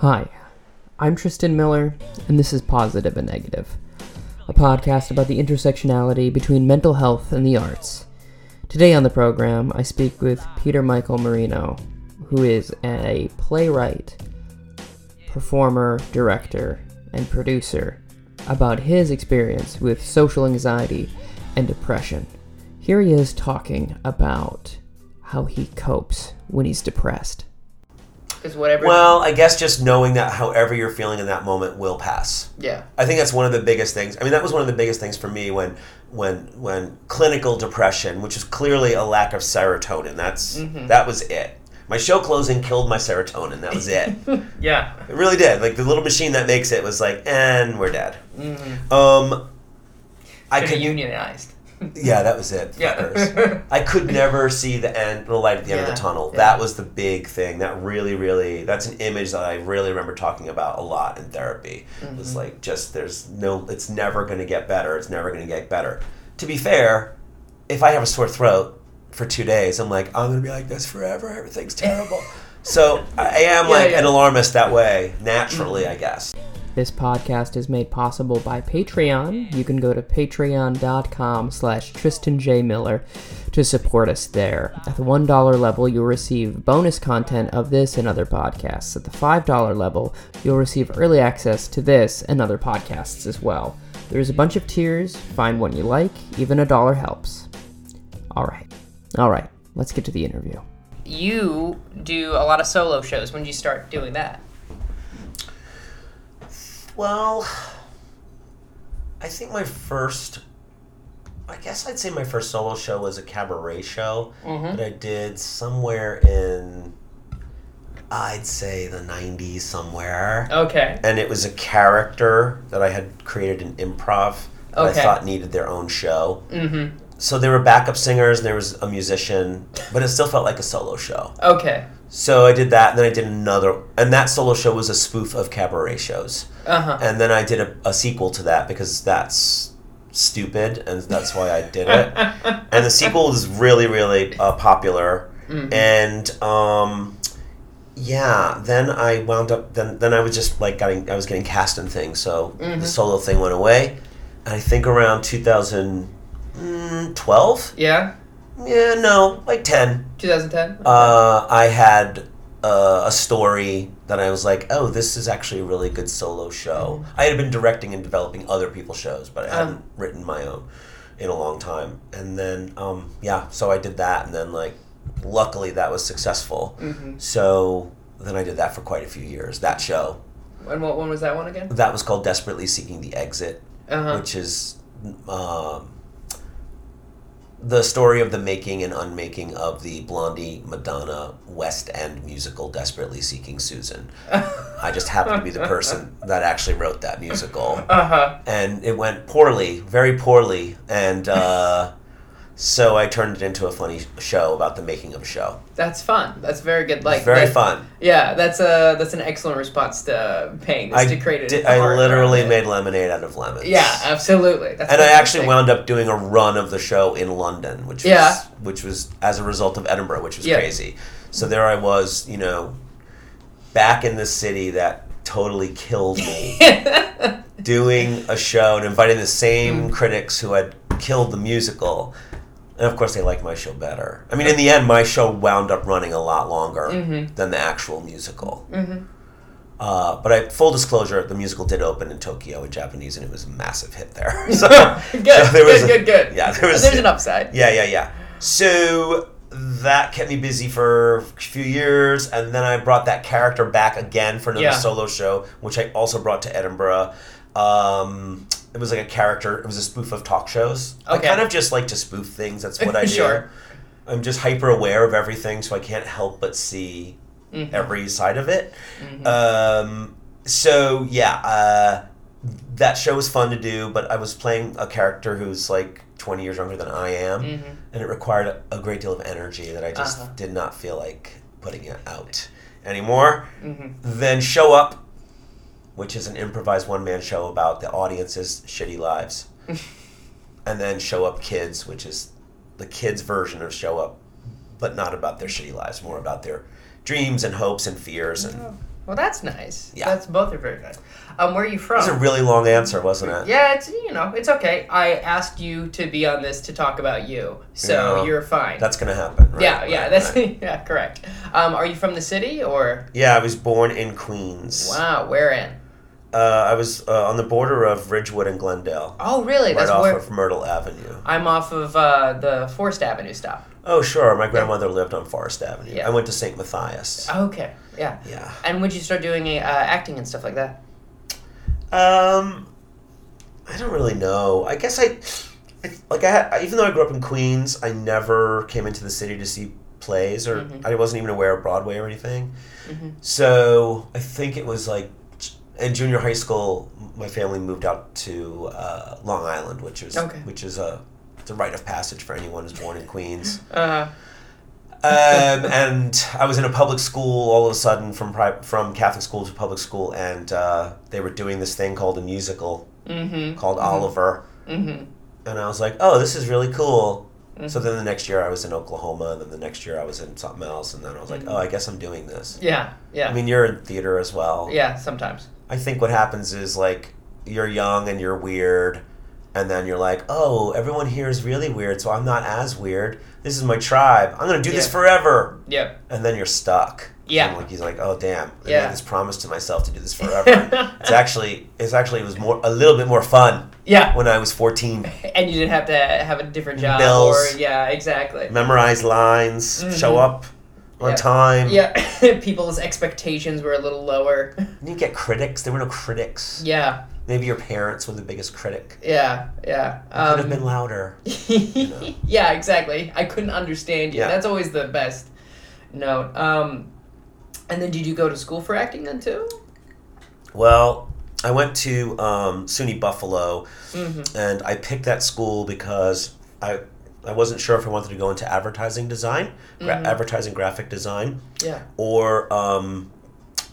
Hi, I'm Tristan Miller, and this is Positive and Negative, a podcast about the intersectionality between mental health and the arts. Today on the program, I speak with Peter Michael Marino, who is a playwright, performer, director, and producer, about his experience with social anxiety and depression. Here he is talking about how he copes when he's depressed. Because whatever. Well, I guess just knowing that however you're feeling in that moment will pass. yeah. I think that's one of the biggest things. I mean, that was one of the biggest things for me when when when clinical depression, which is clearly a lack of serotonin. That's that was it. My show closing killed my serotonin. That was it. Yeah. It really did. Like the little machine that makes it was like, and we're dead. Um, I could unionized. Yeah, that was it. Yeah. I could never see the end, the light at the end of the tunnel. yeah. That was the big thing. That really, really, that's an image that I really remember talking about a lot in therapy. It was Mm-hmm. like, just there's no, it's never going to get better. It's never going to get better. To be fair, if I have a sore throat for two days, I'm like, I'm going to be like this forever. Everything's terrible. so I am Yeah, like yeah. an alarmist that way, naturally, I guess. This podcast is made possible by Patreon. You can go to patreon.com slash Tristan J. Miller to support us there. At the $1 level, you'll receive bonus content of this and other podcasts. At the $5 level, you'll receive early access to this and other podcasts as well. There's a bunch of tiers. Find one you like. Even a dollar helps. All right. All right. Let's get to the interview. You do a lot of solo shows. When did you start doing that? Well, I think my first, I guess I'd say my first solo show was a cabaret show that I did somewhere in, I'd say the 90s somewhere. Okay. And it was a character that I had created in improv that Okay. I thought needed their own show. Mm-hmm. So there were backup singers and there was a musician, but it still felt like a solo show. Okay. So I did that, and then I did another, and that solo show was a spoof of cabaret shows. Uh huh. And then I did a, a sequel to that because that's stupid, and that's why I did it. and the sequel was really, really uh, popular. And um, yeah, then I wound up. Then then I was just like getting. I was getting cast in things, so the solo thing went away. And I think around 2012. Yeah. Yeah, no, like 10 2010. uh, I had uh, a story that I was like, oh, this is actually a really good solo show. I had been directing and developing other people's shows, but I hadn't written my own in a long time. And then, um, yeah, so I did that, and then like, luckily that was successful. So then I did that for quite a few years. That show and what one was that one again? that was called Desperately Seeking the Exit, Uh huh. which is. Um, the story of the making and unmaking of the Blondie Madonna West End musical Desperately Seeking Susan. I just happened to be the person that actually wrote that musical. Uh huh. And it went poorly, very poorly. And uh, so I turned it into a funny show about the making of a show. That's fun. That's very good. Like It's very that- fun. Yeah, that's a that's an excellent response to pain. I, to create did, I literally made lemonade out of lemons. Yeah, absolutely. That's and I actually wound up doing a run of the show in London, which was, Yeah. which was as a result of Edinburgh, which was Yeah. crazy. So there I was, you know, back in the city that totally killed me, doing a show and inviting the same mm. critics who had killed the musical. And of course, they liked my show better. I mean, in the end, my show wound up running a lot longer than the actual musical. Uh, but I, full disclosure, the musical did open in Tokyo in Japanese, and it was a massive hit there. So, good, so there was good, a- good, good. Yeah, there was. There's an upside. Yeah, yeah, yeah. So that kept me busy for a few years, and then I brought that character back again for another Yeah. solo show, which I also brought to Edinburgh. Um, it was like a character. It was a spoof of talk shows. I kind of just like to spoof things. That's what I do. Sure. I'm just hyper aware of everything, so I can't help but see Mm-hmm. every side of it. Um, so yeah, uh, that show was fun to do, but I was playing a character who's like 20 years younger than I am, and it required a, a great deal of energy that I just Uh-huh. did not feel like putting it out anymore. Then show up, which is an improvised one man show about the audience's shitty lives, and then show up kids, which is the kids' version of show up, but not about their shitty lives, more about their dreams and hopes and fears and Well, that's nice. Yeah. That's both are very nice. Um, where are you from? was a really long answer, wasn't it? yeah, it's you know it's okay. I asked you to be on this to talk about you, so Yeah. you're fine. That's gonna happen. Right? yeah, yeah, Right, that's right. yeah, correct. Um, are you from the city or? Yeah, I was born in Queens. Wow, where in? Uh, I was uh, on the border of Ridgewood and Glendale, Oh, really? right That's off where of Myrtle Avenue. I'm off of uh, the Forest Avenue stop. Oh, sure. My grandmother lived on Forest Avenue. Yeah. I went to St. Matthias. Okay, yeah. Yeah. And would you start doing uh, acting and stuff like that? Um, I don't really know. I guess I, I like I had, even though I grew up in Queens, I never came into the city to see plays, or Mhm. I wasn't even aware of Broadway or anything. Mhm. So I think it was like in junior high school, my family moved out to uh, Long Island, which is Okay. which is a it's a rite of passage for anyone who's born in Queens. Uh, um, and I was in a public school all of a sudden from pri- from Catholic school to public school, and uh, they were doing this thing called a musical mm-hmm. called Oliver, Mm-hmm. and I was like, oh, this is really cool. Mhm. So then the next year I was in Oklahoma, and then the next year I was in something else, and then I was like, Mhm. oh, I guess I'm doing this. Yeah, yeah, I mean, you're in theater as well. yeah. Sometimes. I think what happens is like you're young and you're weird, and then you're like, oh, everyone here is really weird, so I'm not as weird. This is my tribe. I'm gonna do this forever. Yep. And then you're stuck. Yeah. And like he's like, oh damn, I Yeah. made this promise to myself to do this forever. it's actually, it's actually it was more a little bit more fun Yeah. when I was 14. And you didn't have to have a different job Bills. or yeah, exactly. Memorize lines, Mhm. show up on Yeah. time. Yeah, people's expectations were a little lower. You get critics. There were no critics. yeah, Maybe your parents were the biggest critic. yeah, yeah. Could have Um, been louder. yeah, exactly. I couldn't understand you. Yeah. That's always the best note. Um, and then did you go to school for acting then too? Well, I went to um, SUNY Buffalo, Mm-hmm. and I picked that school because I I wasn't sure if I wanted to go into advertising design, gra- Mhm. advertising graphic design, Yeah. or um,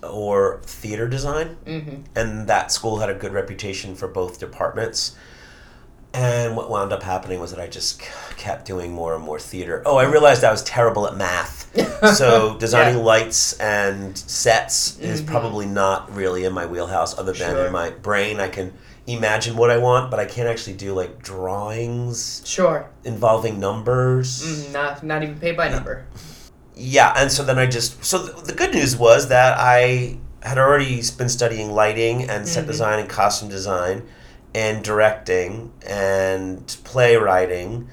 or theater design. Mm-hmm. And that school had a good reputation for both departments. And what wound up happening was that I just kept doing more and more theater. Oh, I realized I was terrible at math. So designing lights and sets is Mhm. probably not really in my wheelhouse other than Sure. in my brain I can imagine what I want, but I can't actually do like drawings Sure. involving numbers. Mm, not not even paid by number. Yeah, and so then I just so th- the good news was that I had already been studying lighting and set Mhm. design and costume design and directing and playwriting.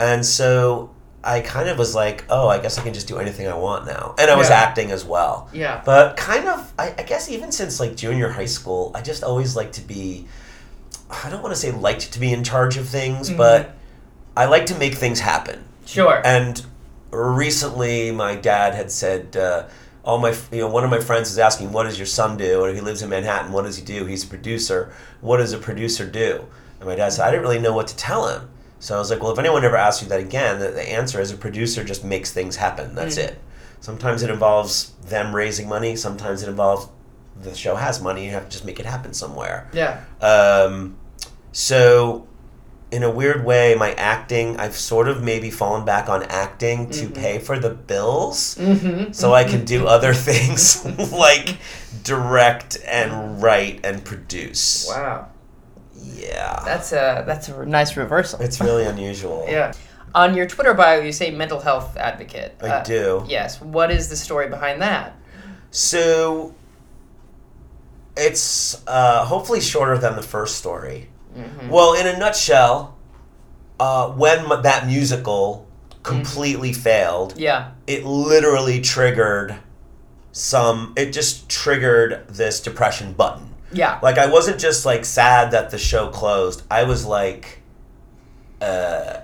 And so I kind of was like, oh, I guess I can just do anything I want now. And I was Yeah. acting as well. Yeah. But kind of, I, I guess even since like junior high school, I just always like to be, I don't want to say liked to be in charge of things, Mhm. but I like to make things happen. Sure. And recently, my dad had said, uh, all my, you know, one of my friends was asking, "What does your son do?" And he lives in Manhattan. What does he do? He's a producer. What does a producer do? And my dad said, "I didn't really know what to tell him." So I was like, "Well, if anyone ever asks you that again, the, the answer is a producer just makes things happen. That's Mhm. it. Sometimes it involves them raising money. Sometimes it involves the show has money. You have to just make it happen somewhere." yeah. Um, so, in a weird way, my acting, I've sort of maybe fallen back on acting to Mhm. pay for the bills Mm-hmm. so I can do other things like direct and write and produce. Wow. Yeah. That's a that's a nice reversal. It's really unusual. Yeah. On your Twitter bio, you say mental health advocate. I Uh, do. Yes. What is the story behind that? So, it's uh, hopefully shorter than the first story. Mm-hmm. Well, in a nutshell, uh, when m- that musical completely failed, Yeah. it literally triggered some it just triggered this depression button Yeah. like i wasn't just like sad that the show closed i was like uh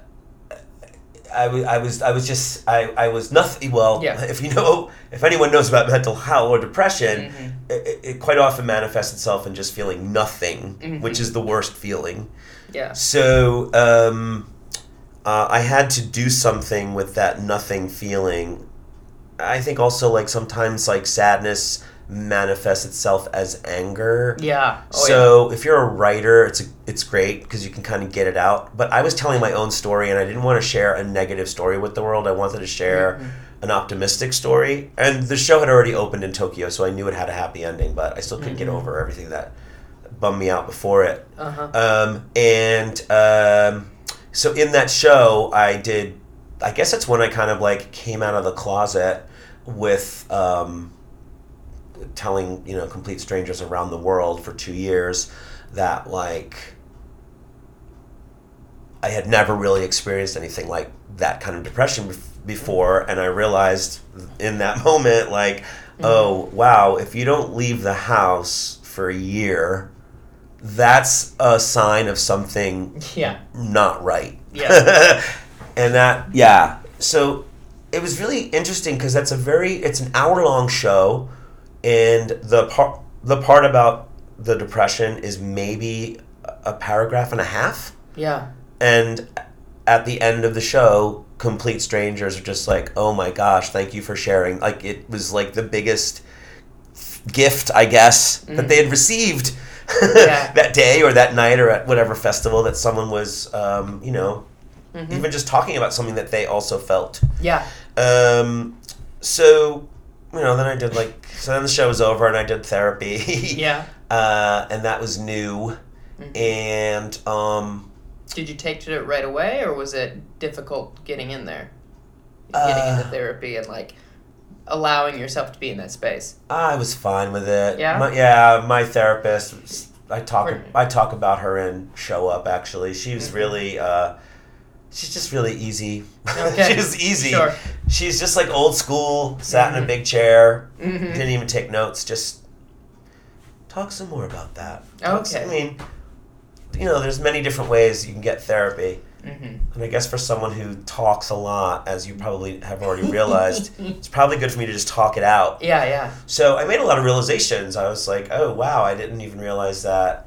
I was, I was, I was just, I, I was nothing. Well, Yeah. if you know, if anyone knows about mental health or depression, Mhm. it, it- it quite often manifests itself in just feeling nothing, Mhm. which is the worst feeling. Yeah. So um, uh, I had to do something with that nothing feeling. I think also like sometimes like sadness manifests itself as anger. Yeah. Oh, so if you're a writer, it's a, it's great because you can kind of get it out. But I was telling my own story, and I didn't want to share a negative story with the world. I wanted to share Mhm. an optimistic story. And the show had already opened in Tokyo, so I knew it had a happy ending, but I still couldn't get Mhm. over everything that bummed me out before it. Uh huh. Um, and um, so in that show, I did. I guess that's when I kind of like came out of the closet with um, telling you know complete strangers around the world for two years that like I had never really experienced anything like that kind of depression before, and I realized in that moment like, mm-hmm. oh wow, if you don't leave the house for a year, that's a sign of something Yeah. not right. Yeah. and that yeah. So it was really interesting because that's a very it's an hour long show, and the part the part about the depression is maybe a paragraph and a half, Yeah. and at the end of the show. Complete strangers are just like, oh my gosh, thank you for sharing. Like, it was like the biggest gift, I guess, that they had received Yeah. that day or that night or at whatever festival that someone was, um, you know, even just talking about something that they also felt. Yeah. Um, so, you know, then I did like, so then the show was over and I did therapy. Yeah. Uh, and that was new. And, um, Did you take to it right away, or was it difficult getting in there, getting Uh, into therapy and like allowing yourself to be in that space? I was fine with it. Yeah? My, yeah, my therapist. I talk. I talk about her in Show Up. Actually, she was Mhm. really. Uh, she's just really easy. Okay. she's easy. Sure. She's just like old school. Sat in Mhm. a big chair. Mm-hmm. Didn't even take notes. Just talk some more about that. Talk some- Okay. I mean, you know, there's many different ways you can get therapy. Mm-hmm. And I guess for someone who talks a lot, as you probably have already realized, it's probably good for me to just talk it out. Yeah. Yeah. So I made a lot of realizations. I was like, oh wow, I didn't even realize that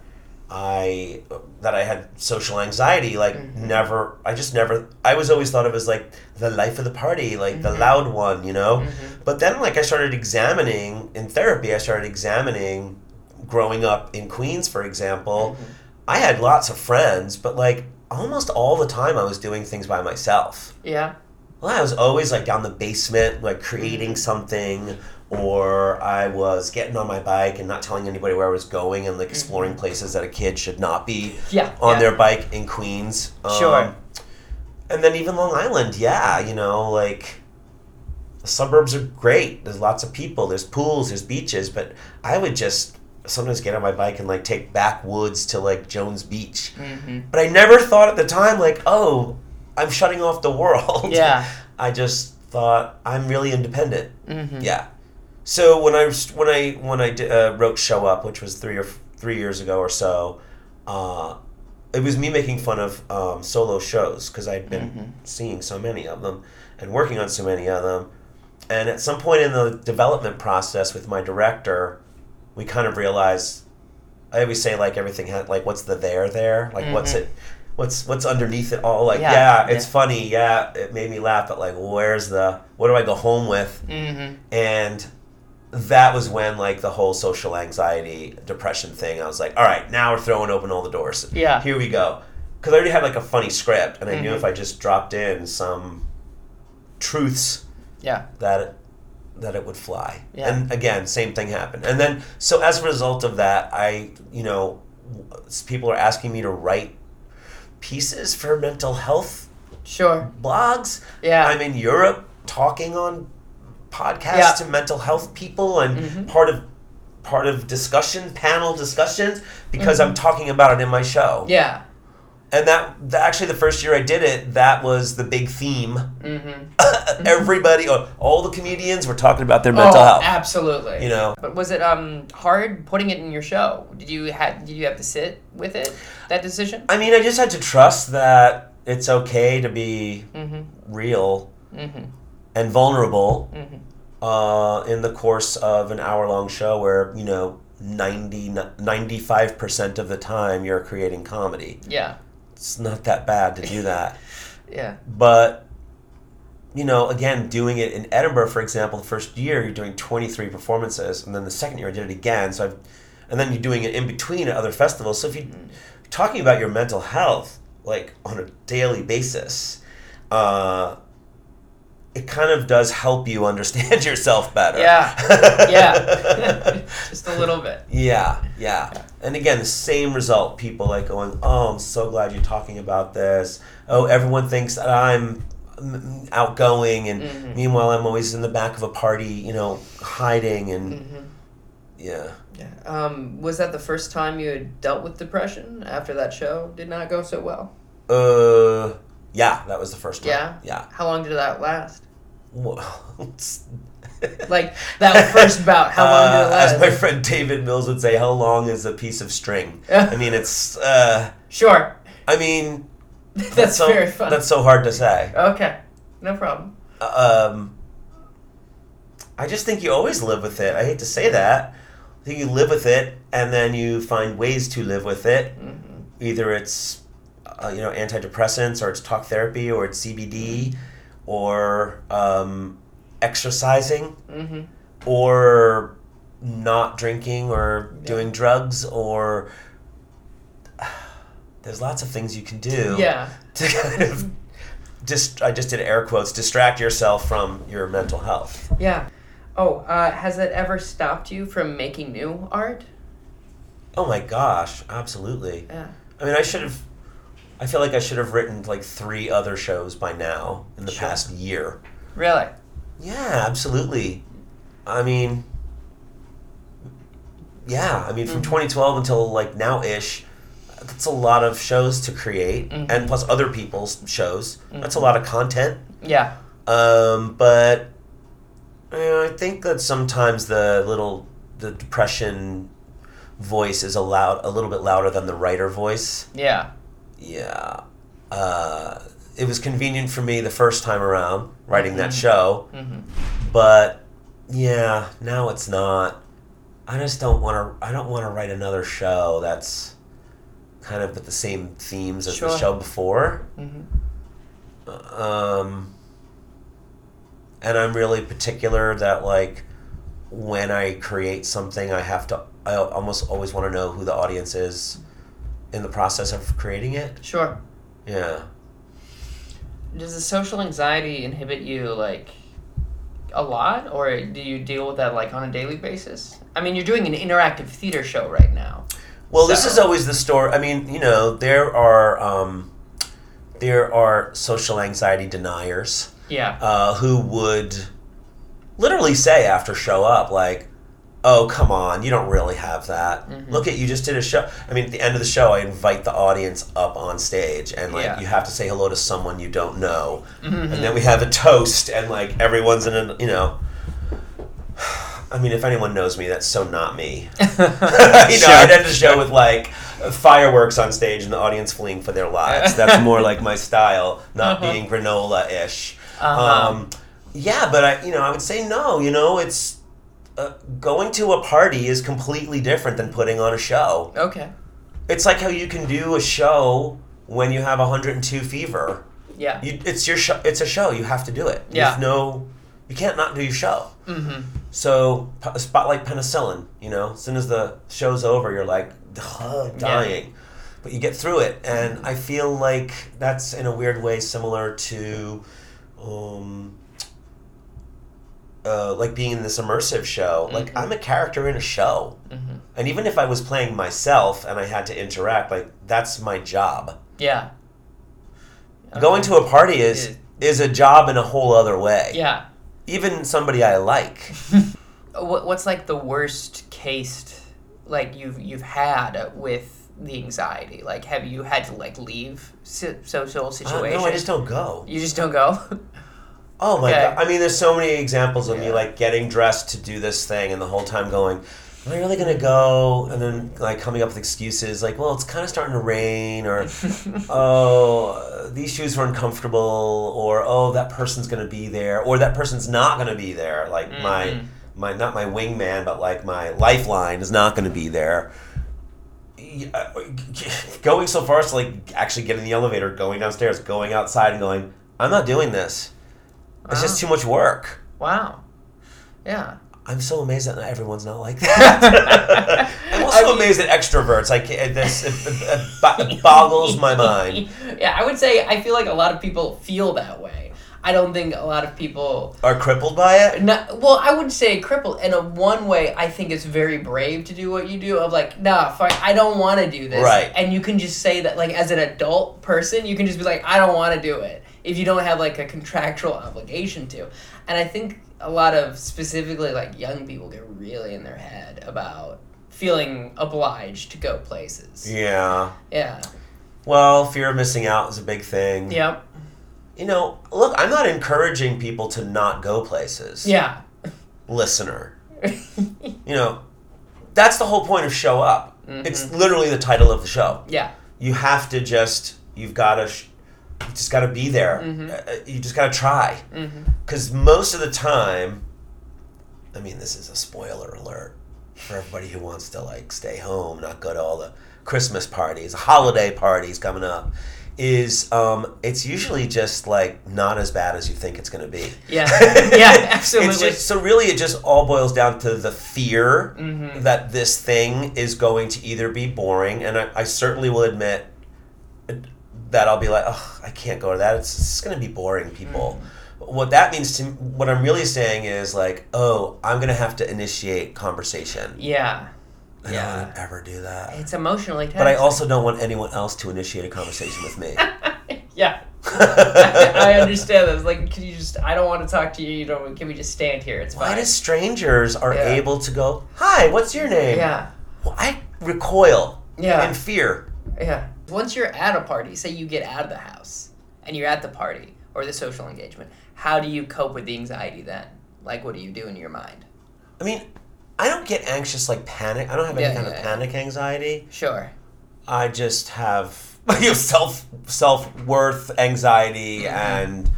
I that I had social anxiety. Like Mhm. never, I just never. I was always thought of as like the life of the party, like the Mhm. loud one, you know. Mhm. But then, like I started examining in therapy, I started examining growing up in Queens, for example. Mhm. I had lots of friends, but like almost all the time, I was doing things by myself. Yeah. Well, I was always like down the basement, like creating something, or I was getting on my bike and not telling anybody where I was going and like exploring places that a kid should not be Yeah. on yeah. their bike in Queens. Sure. And then even Long Island, yeah, you know, like the suburbs are great. There's lots of people, there's pools, there's beaches, but I would just sometimes get on my bike and like take backwoods to like Jones Beach. Mm-hmm. But I never thought at the time, like, oh, I'm shutting off the world. Yeah. I just thought I'm really independent. Mm-hmm. Yeah. So when I when I when I di- uh, wrote Show Up, which was three or three years ago or so, uh, it was me making fun of um, solo shows because I'd been Mhm. seeing so many of them and working on so many of them. And at some point in the development process with my director, we kind of realized. I always say like everything had like what's the there there like what's Mhm. it what's what's underneath it all like Yeah, yeah, it's yeah. funny yeah it made me laugh but like where's the what do I go home with Mm-hmm. and that was when like the whole social anxiety depression thing i was like all right now we're throwing open all the doors Yeah. here we go because i already had like a funny script and i knew Mhm. if i just dropped in some truths Yeah. that it, that it would fly Yeah. and again same thing happened and then so as a result of that i you know people are asking me to write pieces for mental health Sure. blogs Yeah. I'm in Europe talking on podcasts Yeah. to mental health people and Mhm. part of part of discussion panel discussions because Mhm. I'm talking about it in my show. yeah. And that, that actually the first year I did it, that was the big theme. Mm-hmm. Everybody, uh, all the comedians were talking about their mental oh, health. absolutely. You know, But was it um hard putting it in your show? Did you had did you have to sit with it that decision? I mean, I just had to trust that it's okay to be Mm-hmm. real Mm-hmm. And vulnerable Mm-hmm. uh, in the course of an hour long show where, you know, 90, 95% of the time you're creating comedy. Yeah. It's not that bad to do that. Yeah. but, you know, again, doing it in Edinburgh, for example, the first year you're doing 23 performances, and then the second year I did it again. So I've, and then you're doing it in between at other festivals. So if you're talking about your mental health, like on a daily basis, uh, it kind of does help you understand yourself better. Yeah. Yeah. Just a little bit. Yeah, yeah. And again, the same result. People like going, "Oh, I'm so glad you're talking about this." Oh, everyone thinks that I'm mm, outgoing, and Mhm. meanwhile, I'm always in the back of a party, you know, hiding, and hmm yeah. Yeah. Um, was that the first time you had dealt with depression after that show did not go so well? Uh, yeah, that was the first time. Yeah? yeah. How long did that last? Well, Like that first bout, how long did it Uh, last? as my friend David Mills would say, "How long is a piece of string?" I mean, it's. Uh, sure. I mean, That's so, very fun. That's so hard to say. Okay. No problem. um, I just think you always live with it. I hate to say that. I think you live with it, and then you find ways to live with it. hmm Either it's, uh, you know, antidepressants, or it's talk therapy, or it's CBD, or um, exercising, hmm or not drinking, or doing drugs, or there's lots of things you can do Yeah. to kind of just I just did air quotes distract yourself from your mental health. Yeah. Oh, uh, has it ever stopped you from making new art? Oh my gosh, absolutely. Yeah. I mean, I should have. I feel like I should have written like three other shows by now in the Sure. past year. Really? Yeah, absolutely. I mean, yeah, I mean, from Mhm. 2012 until like now ish, that's a lot of shows to create, Mhm. and plus other people's shows. That's a Mhm. lot of content. Yeah. Um, but you know, I think that sometimes the little the depression voice is a loud a little bit louder than the writer voice. Yeah. Yeah. Uh, it was convenient for me the first time around writing that Mhm. show, hmm but yeah, now it's not. I just don't want to. I don't want to write another show that's kind of with the same themes as the show before. hmm um, and I'm really particular that like when I create something, I have to. I almost always want to know who the audience is in the process of creating it. Sure. Yeah. Does the social anxiety inhibit you like a lot, or do you deal with that like on a daily basis? I mean, you're doing an interactive theater show right now. Well, this is always the story. I mean, you know, there are um, there are social anxiety deniers Yeah. uh, who would literally say after show up like oh come on you don't really have that Mhm. look at you just did a show i mean at the end of the show i invite the audience up on stage and like Yeah. you have to say hello to someone you don't know Mhm. and then we have a toast and like everyone's in a you know I mean, if anyone knows me, that's so not me. you know, Sure. I'd end the show with like fireworks on stage and the audience fleeing for their lives. That's more like my style, not Uh-huh. being granola ish. Uh-huh. Um, yeah, but I, you know, I would say no. You know, it's uh, going to a party is completely different than putting on a show. okay. It's like how you can do a show when you have 102 fever. Yeah. You, it's your show. It's a show. You have to do it. Yeah. There's no, you can't not do your show. Mm-hmm. So p- spotlight penicillin. You know, as soon as the show's over, you're like "Ugh, dying, but you get through it. And I feel like that's in a weird way similar to, um, uh, like being in this immersive show. Like Mhm. I'm a character in a show, Mm-hmm. and even if I was playing myself and I had to interact, like that's my job. Yeah. Going to a party is Is- is a job in a whole other way. Yeah. Even somebody I like. What, what's like the worst case like you've you've had with the anxiety? Like, have you had to like leave social Uh, situations? no, I just don't go. You just don't go. Oh my Okay. god! I mean, there's so many examples of me like getting dressed to do this thing, and the whole time going, "Am I really gonna go?" And then like coming up with excuses like, "Well, it's kind of starting to rain," or "Oh, these shoes are uncomfortable," or "Oh, that person's gonna be there," or "That person's not gonna be there." Like my Mhm. my not my wingman, but like my lifeline is not gonna be there. Uh, Going so far as to like actually getting the elevator, going downstairs, going outside, and going, "I'm not doing this." It's just too much work. wow. Yeah. I'm so amazed that everyone's not like that. I'm also I mean- amazed at extroverts. Like this, it, it, it boggles my mind. yeah, I would say I feel like a lot of people feel that way. I don't think a lot of people. Are crippled by it? Not, well, I would say crippled. In a one way, I think it's very brave to do what you do. Of like, nah, fine, I don't want to do this. Right. And you can just say that, like, as an adult person, you can just be like, I don't want to do it. If you don't have like a contractual obligation to, and I think a lot of specifically like young people get really in their head about feeling obliged to go places. Yeah. Yeah. Well, fear of missing out is a big thing. Yep. You know, look, I'm not encouraging people to not go places. Yeah. Listener. You know, that's the whole point of show up. Mhm. It's literally the title of the show. yeah. You have to just, you've got to, sh- you just got to be there. Mhm. Uh, you just got to try. Mm-hmm. Because most of the time, I mean, this is a spoiler alert for everybody who wants to like stay home, not go to all the Christmas parties, holiday parties coming up. Is um, it's usually just like not as bad as you think it's going to be. Yeah. Yeah, absolutely. Just, so really, it just all boils down to the fear Mhm. that this thing is going to either be boring, and I, I certainly will admit that I'll be like, oh, I can't go to that. It's, it's going to be boring, people. What that means to what I'm really saying is like, oh, I'm going to have to initiate conversation. Yeah. I Yeah. don't want to ever do that. It's emotionally taxing. But I also don't want anyone else to initiate a conversation with me. yeah. I understand this. Like, can you just? I don't want to talk to you. You don't. Can we just stand here? It's Why do strangers are Yeah. able to go, hi, what's your name? yeah. Well, I recoil Yeah. in fear. Yeah. Once you're at a party, say you get out of the house and you're at the party or the social engagement, how do you cope with the anxiety then? Like, what do you do in your mind? I mean, I don't get anxious like panic. I don't have any Yeah, kind yeah, of yeah. panic anxiety. Sure. I just have you know, self self worth anxiety Mhm. and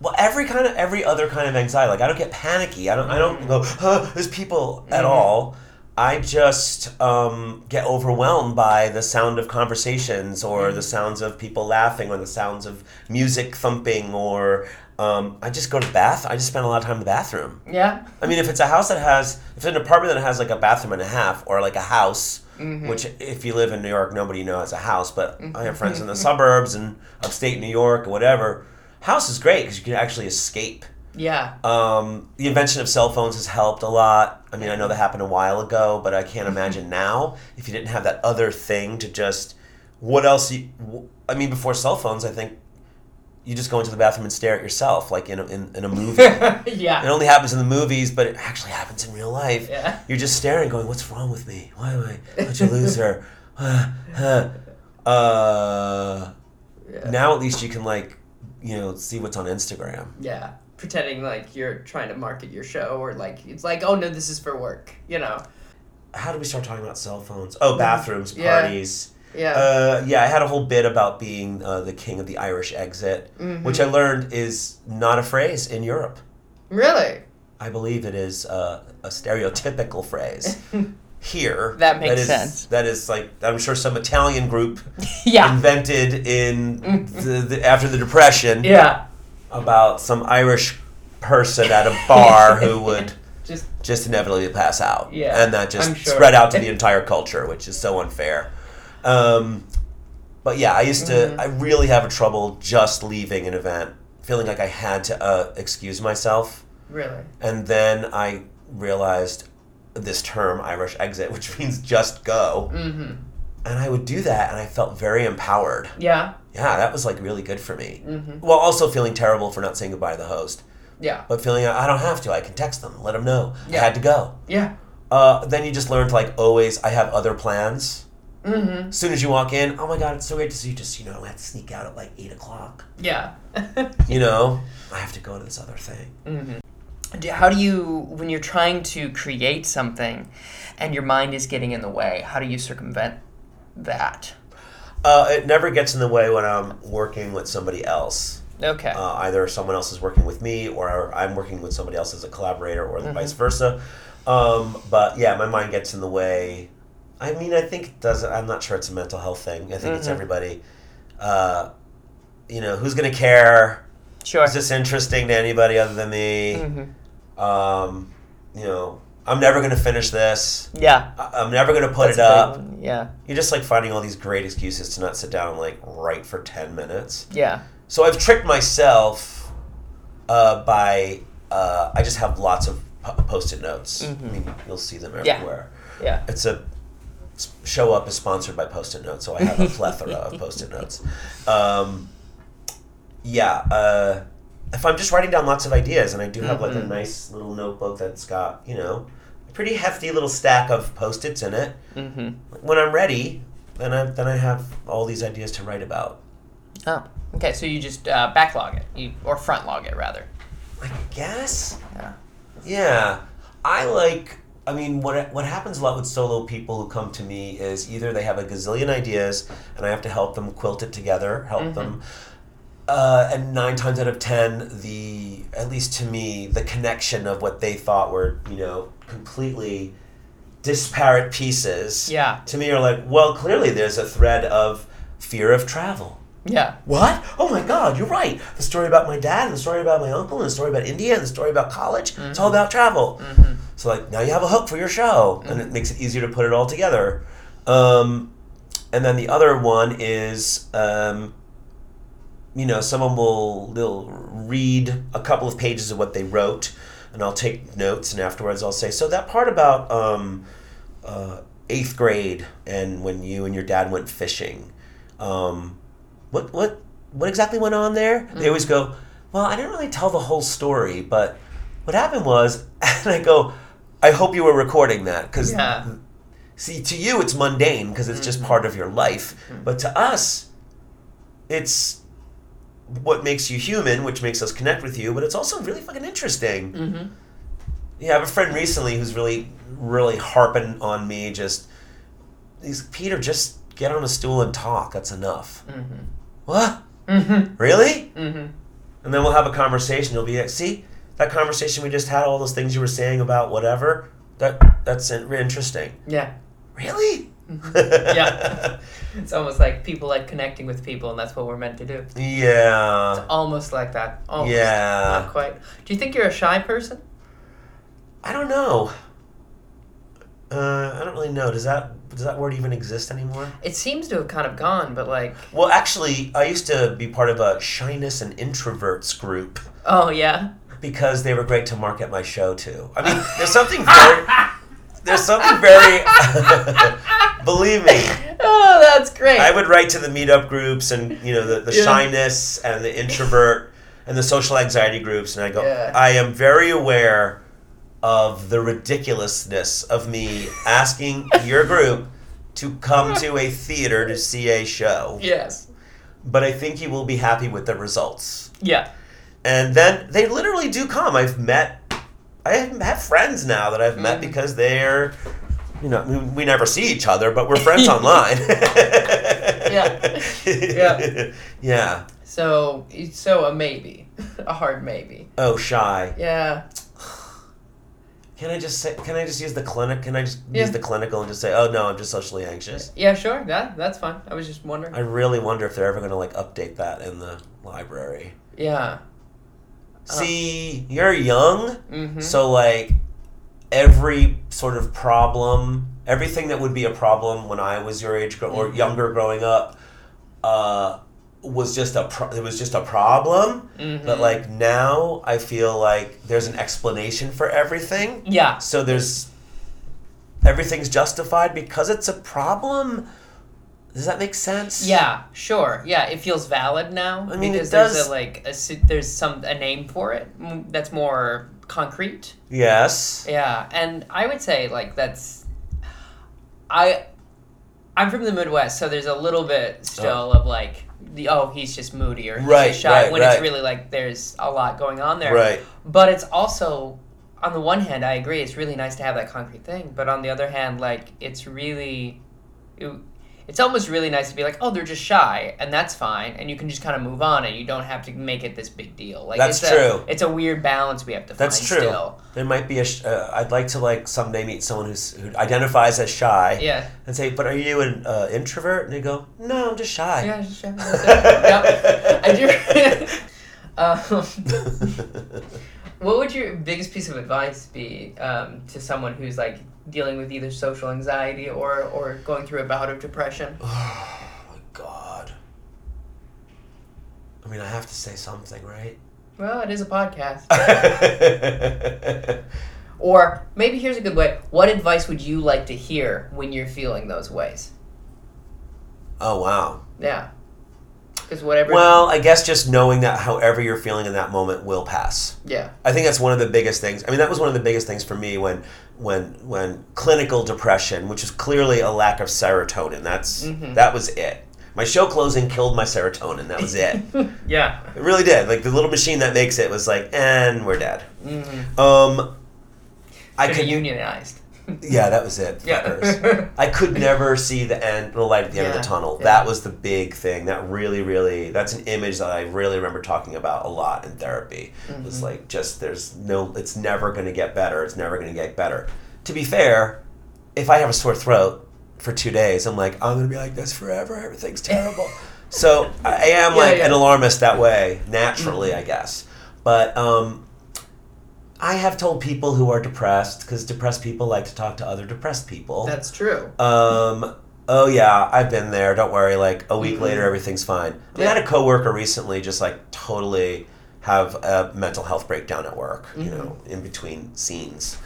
well every kind of every other kind of anxiety. Like I don't get panicky. I don't I don't go huh, there's people at Mhm. all. I just um, get overwhelmed by the sound of conversations or Mm-hmm. the sounds of people laughing or the sounds of music thumping or um, I just go to the bath. I just spend a lot of time in the bathroom. Yeah. I mean, if it's a house that has, if it's an apartment that has like a bathroom and a half, or like a house, Mhm. which if you live in New York, nobody knows a house, but I have friends in the suburbs and upstate New York or whatever. House is great because you can actually escape. Yeah. Um, the invention of cell phones has helped a lot. I mean, I know that happened a while ago, but I can't imagine now if you didn't have that other thing to just. What else? You, I mean, before cell phones, I think you just go into the bathroom and stare at yourself, like in a, in, in a movie. Yeah. It only happens in the movies, but it actually happens in real life. Yeah. You're just staring, going, "What's wrong with me? Why am I such a loser?" uh, uh, Yeah. now at least you can like, you know, see what's on Instagram. Yeah. Pretending like you're trying to market your show or like it's like, oh no, this is for work. You know. How do we start talking about cell phones? Oh, bathrooms, Yeah. parties. Yeah. Uh, yeah, I had a whole bit about being uh, the king of the Irish exit, Mhm. which I learned is not a phrase in Europe. really? I believe it is uh, a stereotypical phrase. Here, That makes is- sense. That is like I'm sure some Italian group yeah. invented in the, the, after the Depression Yeah. About some Irish person at a bar who would Just just inevitably pass out. Yeah, and that just sure. spread out to the entire culture, which is so unfair. Um, but yeah, I used to. Mhm. I really have a trouble just leaving an event, feeling like I had to uh, excuse myself. really. And then I realized this term Irish exit, which means just go. Mm-hmm. And I would do that, and I felt very empowered. Yeah. Yeah, that was like really good for me. Mm-hmm. While also feeling terrible for not saying goodbye to the host, Yeah. but feeling I don't have to. I can text them, let them know Yeah. I had to go. Yeah. Uh, then you just learn to like always. I have other plans. Mm-hmm. As soon as you walk in, oh my god, it's so great to see you. Just you know, I have to sneak out at like eight o'clock. Yeah. You know, I have to go to this other thing. Mm-hmm. How do you, when you're trying to create something and your mind is getting in the way, how do you circumvent that? Uh, it never gets in the way when I'm working with somebody else. Okay. Uh, either someone else is working with me, or I'm working with somebody else as a collaborator, or the Mhm. vice versa. Um, but yeah, my mind gets in the way. I mean, I think it does. I'm not sure it's a mental health thing. I think it's Mhm. everybody. Uh, you know, who's gonna care? sure. Is this interesting to anybody other than me? hmm Um, you know, I'm never gonna finish this. Yeah. I- I'm never gonna put That's it up. one. Yeah. You're just like finding all these great excuses to not sit down and like write for ten minutes. Yeah. So I've tricked myself uh, by uh, I just have lots of po- post-it notes. I mean, you'll see them Yeah. everywhere. Yeah. It's a show up is sponsored by post-it notes, so I have a plethora of post-it notes. Um, yeah, uh, if I'm just writing down lots of ideas, and I do have like a Mhm. nice little notebook that's got you know a pretty hefty little stack of post-its in it. Mm-hmm. When I'm ready, then I then I have all these ideas to write about. Oh. Okay, so you just uh, backlog it, you, or front log it rather. I guess. Yeah. Yeah, I like. I mean, what what happens a lot with solo people who come to me is either they have a gazillion ideas and I have to help them quilt it together, help Mhm. them. Uh, and nine times out of ten, the at least to me, the connection of what they thought were you know completely disparate pieces. Yeah. To me, are like, well, clearly there's a thread of fear of travel. Yeah. What? Oh my God, you're right. The story about my dad, and the story about my uncle, and the story about India, and the story about college. It's all about travel. Mm-hmm. So like now you have a hook for your show, and it makes it easier to put it all together. Um, and then the other one is, um, you know, someone will they'll read a couple of pages of what they wrote, and I'll take notes, and afterwards I'll say, so that part about um, uh, eighth grade and when you and your dad went fishing, um, what what what exactly went on there? They always go, well, I didn't really tell the whole story, but what happened was, and I go, I hope you were recording that because Yeah. see, to you it's mundane because it's just part of your life, but to us, it's what makes you human, which makes us connect with you, but it's also really fucking interesting. Mm-hmm. Yeah, I have a friend recently who's really, really harping on me. Just, he's Peter, just get on a stool and talk. That's enough. Mm-hmm. What? Mm-hmm. Really? Mm-hmm. And then we'll have a conversation. You'll be like, see, that conversation we just had, all those things you were saying about whatever. That that's interesting. Yeah. Really? Yeah. It's almost like people like connecting with people, and that's what we're meant to do. yeah. It's almost like that. Almost. Yeah. Not quite. Do you think you're a shy person? I don't know. Uh, I don't really know. Does that does that word even exist anymore? It seems to have kind of gone, but like, Well, actually, I used to be part of a shyness and introverts group oh yeah. because they were great to market my show to. I mean, there's something very, there's something very, believe me, Oh, that's great. I would write to the meetup groups and you know the, the Yeah. shyness and the introvert and the social anxiety groups, and I go, Yeah. I am very aware of the ridiculousness of me asking your group to come to a theater to see a show, yes. but I think you will be happy with the results. Yeah. And then they literally do come. I've met, I have friends now that I've met Mhm. because they're, you know, we, we never see each other, but we're friends online. Yeah. Yeah. Yeah. So, so a maybe, a hard maybe. Oh, shy. Yeah. Can I just say? Can I just use the clinic? Can I just Yeah. use the clinical and just say, oh no, I'm just socially anxious? Yeah. Sure. Yeah. That's fine. I was just wondering. I really wonder if they're ever gonna like update that in the library. yeah. Oh. See, you're young. Mm-hmm. So like every sort of problem, everything that would be a problem when I was your age or Mhm. younger growing up, uh, was just a pro- it was just a problem. mm-hmm. But like now, I feel like there's an explanation for everything. Yeah. So there's everything's justified because it's a problem. Does that make sense? Yeah, sure. Yeah, it feels valid now I mean, it because there's a like a there's some a name for it that's more concrete. Yes. Yeah, and I would say like that's I I'm from the Midwest, so there's a little bit still oh. of like the oh he's just moody or he's Right, just shy right, when right. it's really like there's a lot going on there. Right. But it's also on the one hand I agree it's really nice to have that concrete thing, but on the other hand like it's really it, it's almost really nice to be like, oh, they're just shy, and that's fine, and you can just kind of move on, and you don't have to make it this big deal. Like That's it's a- true. it's a weird balance we have to That's find true. still. There might be a. Sh- uh, I'd like to like someday meet someone who's who identifies as shy. Yeah. And say, but are you an uh, introvert? And they go, no, I'm just shy. Yeah, just shy. do. um, what would your biggest piece of advice be um, to someone who's like dealing with either social anxiety or or going through a bout of depression? Oh my god. I mean, I have to say something, right? Well, it is a podcast. Or maybe here's a good way. What advice would you like to hear when you're feeling those ways? oh wow. Yeah. Because whatever. Well, I guess just knowing that however you're feeling in that moment will pass. yeah. I think that's one of the biggest things. I mean, that was one of the biggest things for me when when when clinical depression, which is clearly a lack of serotonin. That's Mhm. that was it. My show closing killed my serotonin. That was it. Yeah. it really did. Like the little machine that makes it was like, and we're dead. Mm-hmm. Um, I could. unionized. Yeah, that was it. Yeah. I could never see the end, the light at the end of the tunnel. yeah. That was the big thing. That really, really, that's an image that I really remember talking about a lot in therapy. It was Mhm. like, just there's no, it's never going to get better. It's never going to get better. To be fair, if I have a sore throat for two days, I'm like, I'm going to be like this forever. Everything's terrible. so I am Yeah, like yeah. an alarmist that way, naturally, I guess. But um, I have told people who are depressed, because depressed people like to talk to other depressed people. That's true. Um. Oh yeah, I've been there. Don't worry. Like a week Mhm. later, everything's fine. I Yeah. had a coworker recently just like totally have a mental health breakdown at work. You Mhm. know, in between scenes,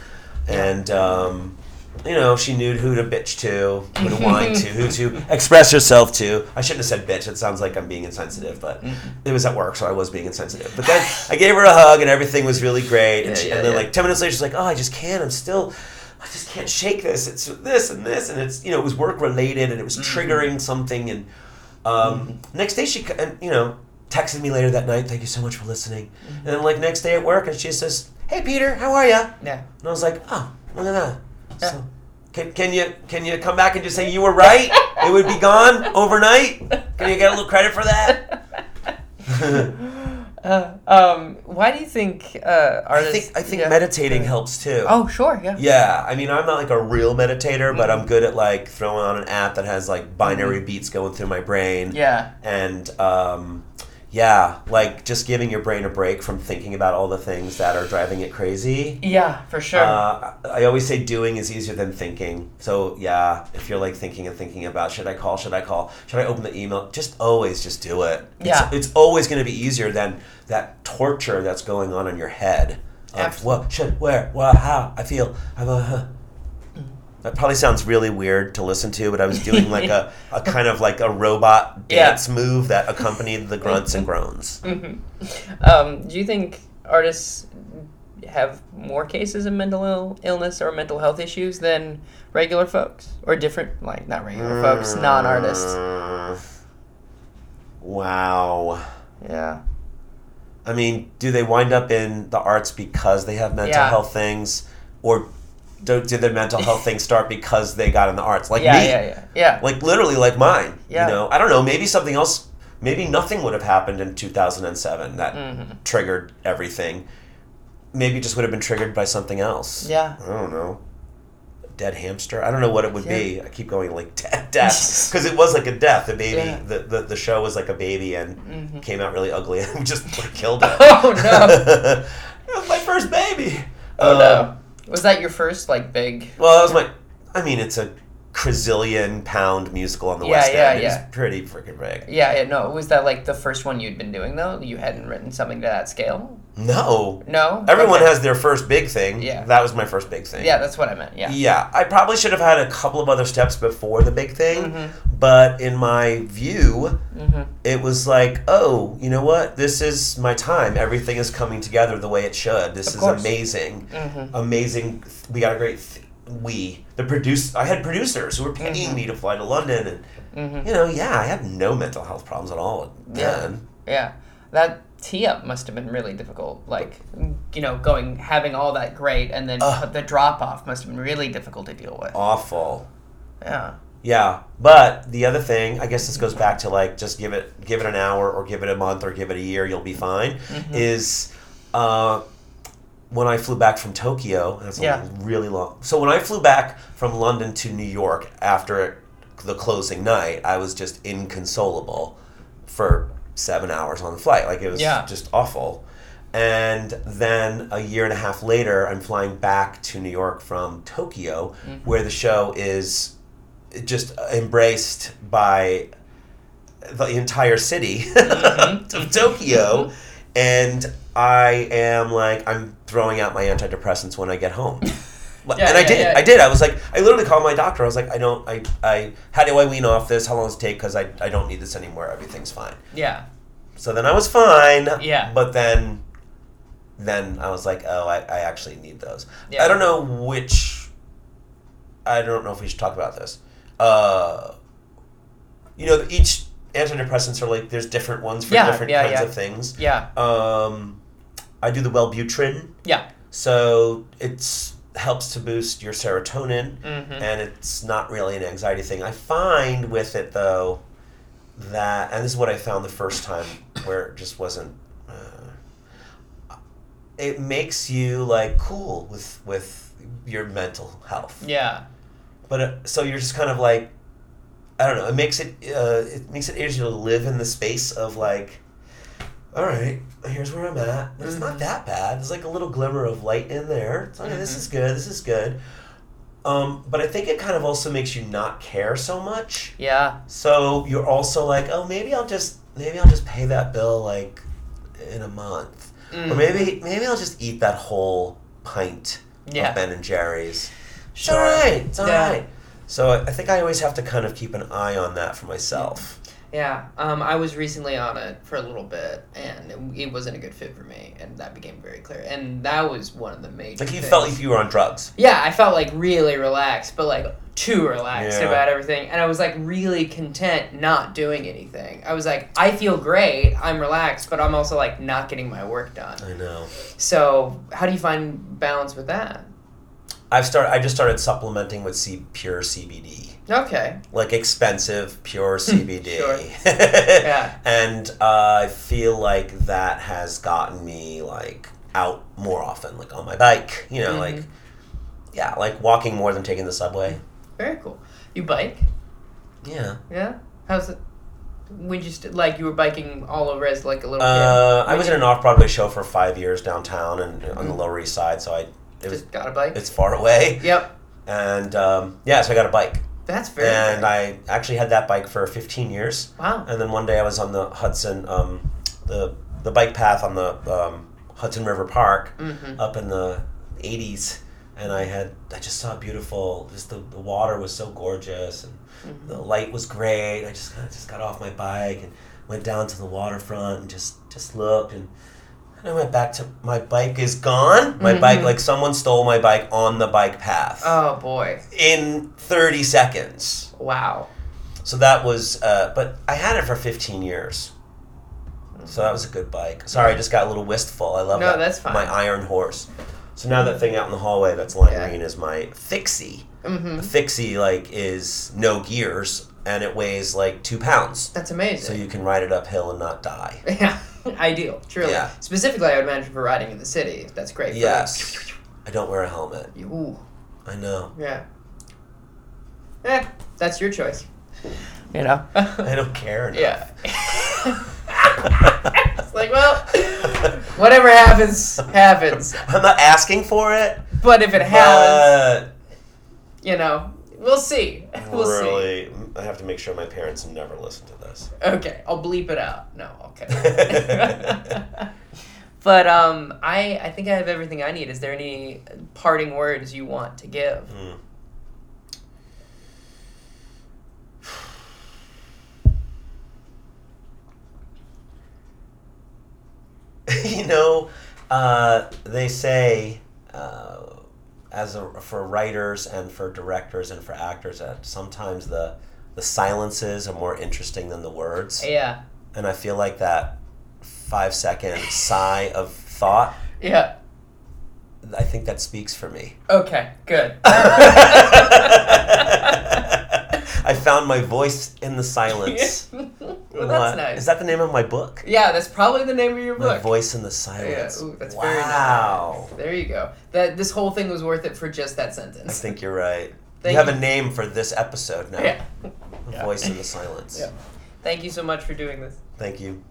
Yeah. and um, you know, she knew who to bitch to, who to whine to, who to express herself to. I shouldn't have said bitch. It sounds like I'm being insensitive, but Mhm. it was at work, so I was being insensitive. But then I gave her a hug, and everything was really great. And, Yeah, she, yeah, and then yeah. like ten minutes later, she's like, "Oh, I just can't. I'm still." I just can't shake this. It's this and this, and it's you know it was work related, and it was Mhm. triggering something. And um, next day she and you know texted me later that night. Thank you so much for listening. And then like next day at work, and she says, "Hey Peter, how are ya?" Yeah. And I was like, "Oh, look at that." Yeah. So, can, can you can you come back and just say you were right? it would be gone overnight. Can you get a little credit for that? uh, um, why do you think uh, I think I think yeah. meditating helps too. Oh, sure. Yeah. Yeah, I mean, I'm not like a real meditator, but Mm-hmm. I'm good at like throwing on an app that has like binaural beats going through my brain. Yeah. And um, yeah, like just giving your brain a break from thinking about all the things that are driving it crazy. Yeah, for sure. Uh, I always say doing is easier than thinking. So yeah, if you're like thinking and thinking about should I call, should I call, should I open the email, just always just do it. Yeah. It's, it's always going to be easier than that torture that's going on in your head. Of Absolutely. what, should, where, what, how, I feel, I'm a, huh. That probably sounds really weird to listen to, but I was doing like a, a kind of like a robot Yeah. dance move that accompanied the grunts and groans. Mhm. Um, do you think artists have more cases of mental Ill- illness or mental health issues than regular folks, or different? Like not regular folks, non-artists. Uh, Wow. Yeah. I mean, do they wind up in the arts because they have mental Yeah. health things, or do, did their mental health thing start because they got in the arts? Like yeah, me, yeah, yeah, yeah. like literally, like mine. Yeah. You know, I don't know. Maybe something else. Maybe nothing would have happened in 2007 that Mhm. triggered everything. Maybe just would have been triggered by something else. Yeah. I don't know. A dead hamster. I don't know what it would be. I keep going like death, death, because it was like a death. The baby, Yeah. the, the the show was like a baby and Mhm. came out really ugly and we just killed it. Oh no! it was my first baby. Oh Um, no! Was that your first like big? Well, that was my. I mean, it's a quadrillion pound musical on the Yeah, West yeah, End. It yeah. was pretty freaking big. Yeah, yeah, no. Was that like the first one you'd been doing though? You hadn't written something to that scale? No, No. everyone Okay. has their first big thing. Yeah. that was my first big thing. Yeah, that's what I meant. Yeah. Yeah, I probably should have had a couple of other steps before the big thing, Mhm. but in my view, Mhm. it was like, oh, you know what? This is my time. Everything is coming together the way it should. This Of is course. amazing. Mhm. Amazing. We got a great. Th- we the produce. I had producers who were paying Mhm. me to fly to London, and Mhm. you know, yeah, I had no mental health problems at all Yeah. then. Yeah. That tee up must have been really difficult. Like, you know, going having all that great and then Ugh. the drop off must have been really difficult to deal with. Awful. Yeah. Yeah, but the other thing, I guess this goes back to like just give it give it an hour or give it a month or give it a year, you'll be fine. Mhm. Is uh, when I flew back from Tokyo. That's Yeah. really long. So when I flew back from London to New York after the closing night, I was just inconsolable for seven hours on the flight. Like it was Yeah. just awful. And then a year and a half later, I'm flying back to New York from Tokyo, Mhm. where the show is just embraced by the entire city Mhm. of Tokyo. And I am like I'm throwing out my antidepressants when I get home. Yeah, and I yeah, did. yeah. I did. I was like, I literally called my doctor. I was like, I don't. I. I. How do I wean off this? How long does it take? Because I. I don't need this anymore. Everything's fine. Yeah. So then I was fine. Yeah. But then, then I was like, oh, I, I actually need those. Yeah. I don't know which. I don't know if we should talk about this. Uh, you know, each antidepressants are like there's different ones for Yeah, different yeah, kinds yeah. of things. Yeah. Um, I do the Wellbutrin, Yeah. so it's helps to boost your serotonin Mm-hmm. and it's not really an anxiety thing. I find with it though that, and this is what I found the first time where it just wasn't. Uh, it makes you like cool with with your mental health, Yeah. but uh, so you're just kind of like, I don't know. It makes it uh, it makes it easier to live in the space of like. All right, here's where I'm at. It's Mm-hmm. not that bad. There's like a little glimmer of light in there. It's okay, this Mhm. is good. This is good. Um, but I think it kind of also makes you not care so much. Yeah. So you're also like, oh, maybe I'll just maybe I'll just pay that bill like in a month, or Mm. maybe maybe I'll just eat that whole pint Yeah. of Ben and Jerry's. It's Sure. all right. It's all Yeah. right. So I think I always have to kind of keep an eye on that for myself. Yeah, um, I was recently on it for a little bit, and it, it wasn't a good fit for me, and that became very clear. And that was one of the major. Like you things. felt like you were on drugs. Yeah, I felt like really relaxed, but like too relaxed Yeah. about everything, and I was like really content not doing anything. I was like, I feel great, I'm relaxed, but I'm also like not getting my work done. I know. So, how do you find balance with that? I've started. I just started supplementing with C- pure CBD. Okay. like expensive pure CBD. Sure. Yeah. And uh, I feel like that has gotten me like out more often, like on my bike. You know, Mhm. like yeah, like walking more than taking the subway. Very cool. You bike? Yeah. Yeah. How's it? When you st- like you were biking all over as like a little Uh, kid? I was in an off Broadway show for five years downtown and on the Mhm. Lower East Side, so I it was Just got a bike. it's far away, Yep. and um, yeah, so I got a bike, That's very. and. I actually had that bike for 15 years. wow. And then one day I was on the Hudson, um, the the bike path on the um, Hudson River Park Mm-hmm. up in the '80s, and I had I just saw beautiful. Just the, the water was so gorgeous, and Mm-hmm. the light was great. I just kind of just got off my bike and went down to the waterfront and just just looked and. I went back to my bike is gone. My bike, Mhm. like someone stole my bike on the bike path Oh boy. in 30 seconds. Wow. So that was, uh, but I had it for 15 years. So that was a good bike. Sorry, I just got a little wistful. I love No, that. that's fine. My iron horse. So now that thing out in the hallway that's lime Yeah. green is my fixie. Mm-hmm. Fixie like is no gears and it weighs like two pounds. That's amazing. So you can ride it uphill and not die. yeah. Ideal. Truly. Yeah. Specifically, I would imagine for riding in the city. That's great. for, Yes. I don't wear a helmet. like, Ooh. I know. Yeah. Eh, that's your choice. You know. I don't care enough. yeah. it's like, well, whatever happens, happens. I'm not asking for it. But if it happens, But you know, we'll see. We'll see. really, I have to make sure my parents never listen to this. Okay, I'll bleep it out. No, okay. but um, I I think I have everything I need. Is there any parting words you want to give? Mm. you know, uh, they say uh, as a, for writers and for directors and for actors that sometimes the the silences are more interesting than the words, Yeah, and I feel like that five second sigh of thought. yeah. I think that speaks for me. Okay, good. I found my voice in the silence. well, What? nice. Is that the name of my book? yeah, that's probably the name of your My book. voice in the Yeah, silence. ooh, that's wow. very nice. There you go. That this whole thing was worth it for just that sentence. I think you're right. Thank you have you. a name for this episode now. Yeah. Yeah. Voice in the silence. Yeah. Thank you so much for doing this. Thank you.